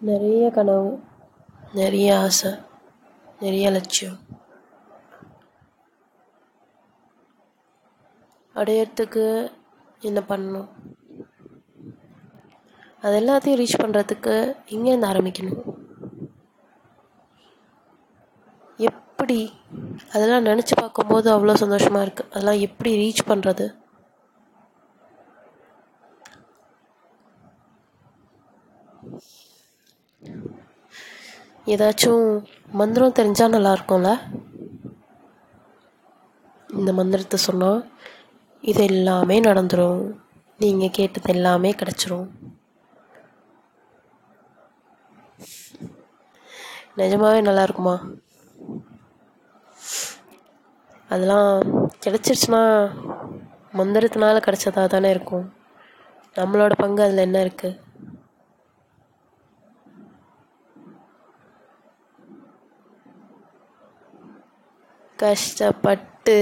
நிறைய கனவு நிறைய ஆசை நிறைய லட்சியம். அடையறதுக்கு என்ன பண்ணணும்? அது எல்லாத்தையும் ரீச் பண்ணுறதுக்கு இங்கேருந்து ஆரம்பிக்கணும். எப்படி? அதெல்லாம் நினச்சி பார்க்கும்போது அவ்வளோ சந்தோஷமாக இருக்குது அதெல்லாம் எப்படி ரீச் பண்ணுறது ஏதாச்சும் மந்திரம் தெரிஞ்சால் நல்லா இருக்கும்ல இந்த மந்திரத்தை சொன்னால் இது எல்லாமே நடந்துடும் நீங்கள் கேட்டது எல்லாமே கிடச்சிரும். நிஜமாவே நல்லாயிருக்குமா? அதெல்லாம் கிடச்சிருச்சுன்னா மந்திரத்தினால கிடச்சதா தானே இருக்கும். நம்மளோட பங்கு அதில் என்ன இருக்குது கஷ்டப்பட்டு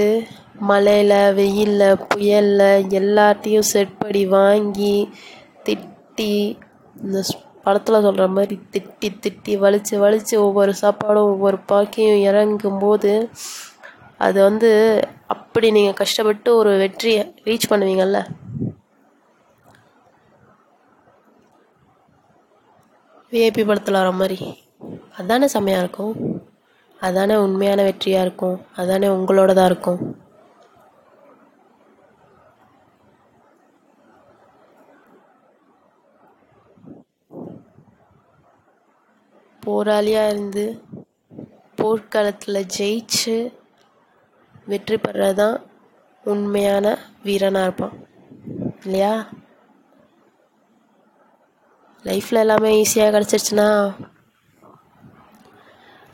மழையில் வெயிலில் புயலில் எல்லாத்தையும் செட்படி வாங்கி திட்டி இந்த படத்தில் சொல்கிற மாதிரி திட்டி திட்டி வலித்து வலித்து ஒவ்வொரு சாப்பாடும் ஒவ்வொரு பாக்கியும் இறங்கும்போது அது வந்து அப்படி நீங்கள் கஷ்டப்பட்டு ஒரு வெற்றியை ரீச் பண்ணுவீங்கள்ல விஐபி படத்தில் வர மாதிரி. அதானே செம்மையாக இருக்கும். அதானே உண்மையான வெற்றியாக இருக்கும்? அதானே உங்களோடதாக இருக்கும்? போராளியாக இருந்து போர்க்களத்தில் ஜெயிச்சு வெற்றி பெறது தான் உண்மையான வீரனாக இருப்பான். இல்லையா? லைஃப்பில் எல்லாமே ஈஸியாக கிடச்சிருச்சுன்னா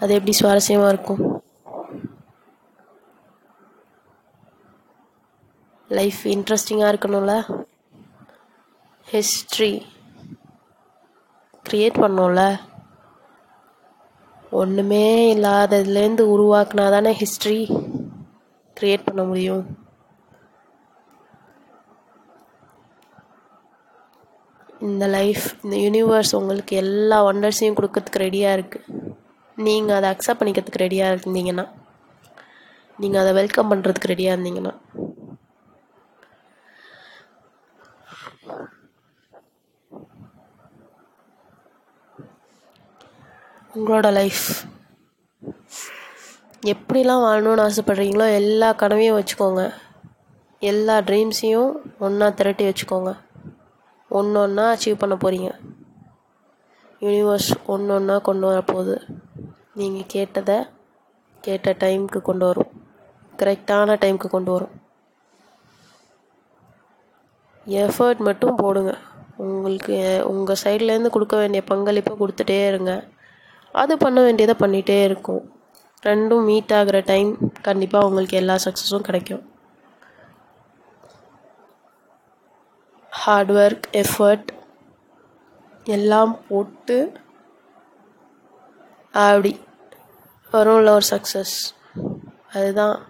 அது எப்படி சுவாரஸ்யமாக இருக்கும்? லைஃப் இன்ட்ரெஸ்டிங்காக இருக்கணும்ல? ஹிஸ்ட்ரி க்ரியேட் பண்ணோம்ல? ஒன்றுமே இல்லாததுலேருந்து உருவாக்குனா தானே ஹிஸ்ட்ரி க்ரியேட் பண்ண முடியும்? இந்த லைஃப் இந்த யூனிவர்ஸ் உங்களுக்கு எல்லா ஒண்டர்ஸையும் கொடுக்கறதுக்கு ரெடியாக இருக்குது நீங்கள் அதை அக்செப்ட் பண்ணிக்கிறதுக்கு ரெடியாக இருந்தீங்கன்னா நீங்கள் அதை வெல்கம் பண்ணுறதுக்கு ரெடியாக இருந்தீங்கன்னா. உங்களோட லைஃப் எப்படிலாம் வாழணும்னு ஆசைப்பட்றீங்களோ எல்லா கனவையும் வச்சுக்கோங்க. எல்லா ட்ரீம்ஸையும் ஒன்றா திரட்டி வச்சுக்கோங்க. ஒன்று ஒன்றா அச்சீவ் பண்ண போகிறீங்க யூனிவர்ஸ் ஒன்று ஒன்றா கொண்டு வரப்போகுது. நீங்கள் கேட்டதை கேட்ட டைமுக்கு கொண்டு வரும். கரெக்டான டைமுக்கு கொண்டு வரும். எஃபர்ட் மட்டும் போடுங்க. உங்களுக்கு உங்கள் சைட்லேருந்து கொடுக்க வேண்டிய பங்களிப்பை கொடுத்துட்டே இருங்க. அது பண்ண வேண்டியதை பண்ணிகிட்டே இருக்கும். ரெண்டும் மீட் ஆகிற டைம் கண்டிப்பாக உங்களுக்கு எல்லா சக்ஸஸும் கிடைக்கும். ஹார்ட் ஒர்க் எஃபர்ட் எல்லாம் போட்டு அப்படி. வரும்ல ஒரு சக்ஸஸ் அதுதான்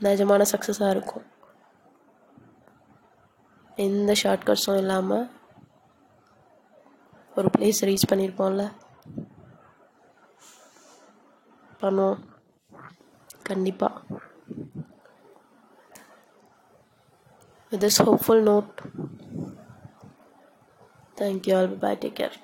நிஜமான சக்ஸஸாக இருக்கும். எந்த ஷார்ட்கட்ஸும் இல்லாமல் ஒரு பிளேஸ் ரீச் பண்ணியிருப்போம்ல பண்ணுவோம். கண்டிப்பாக with this hopeful note thank you all bye bye take care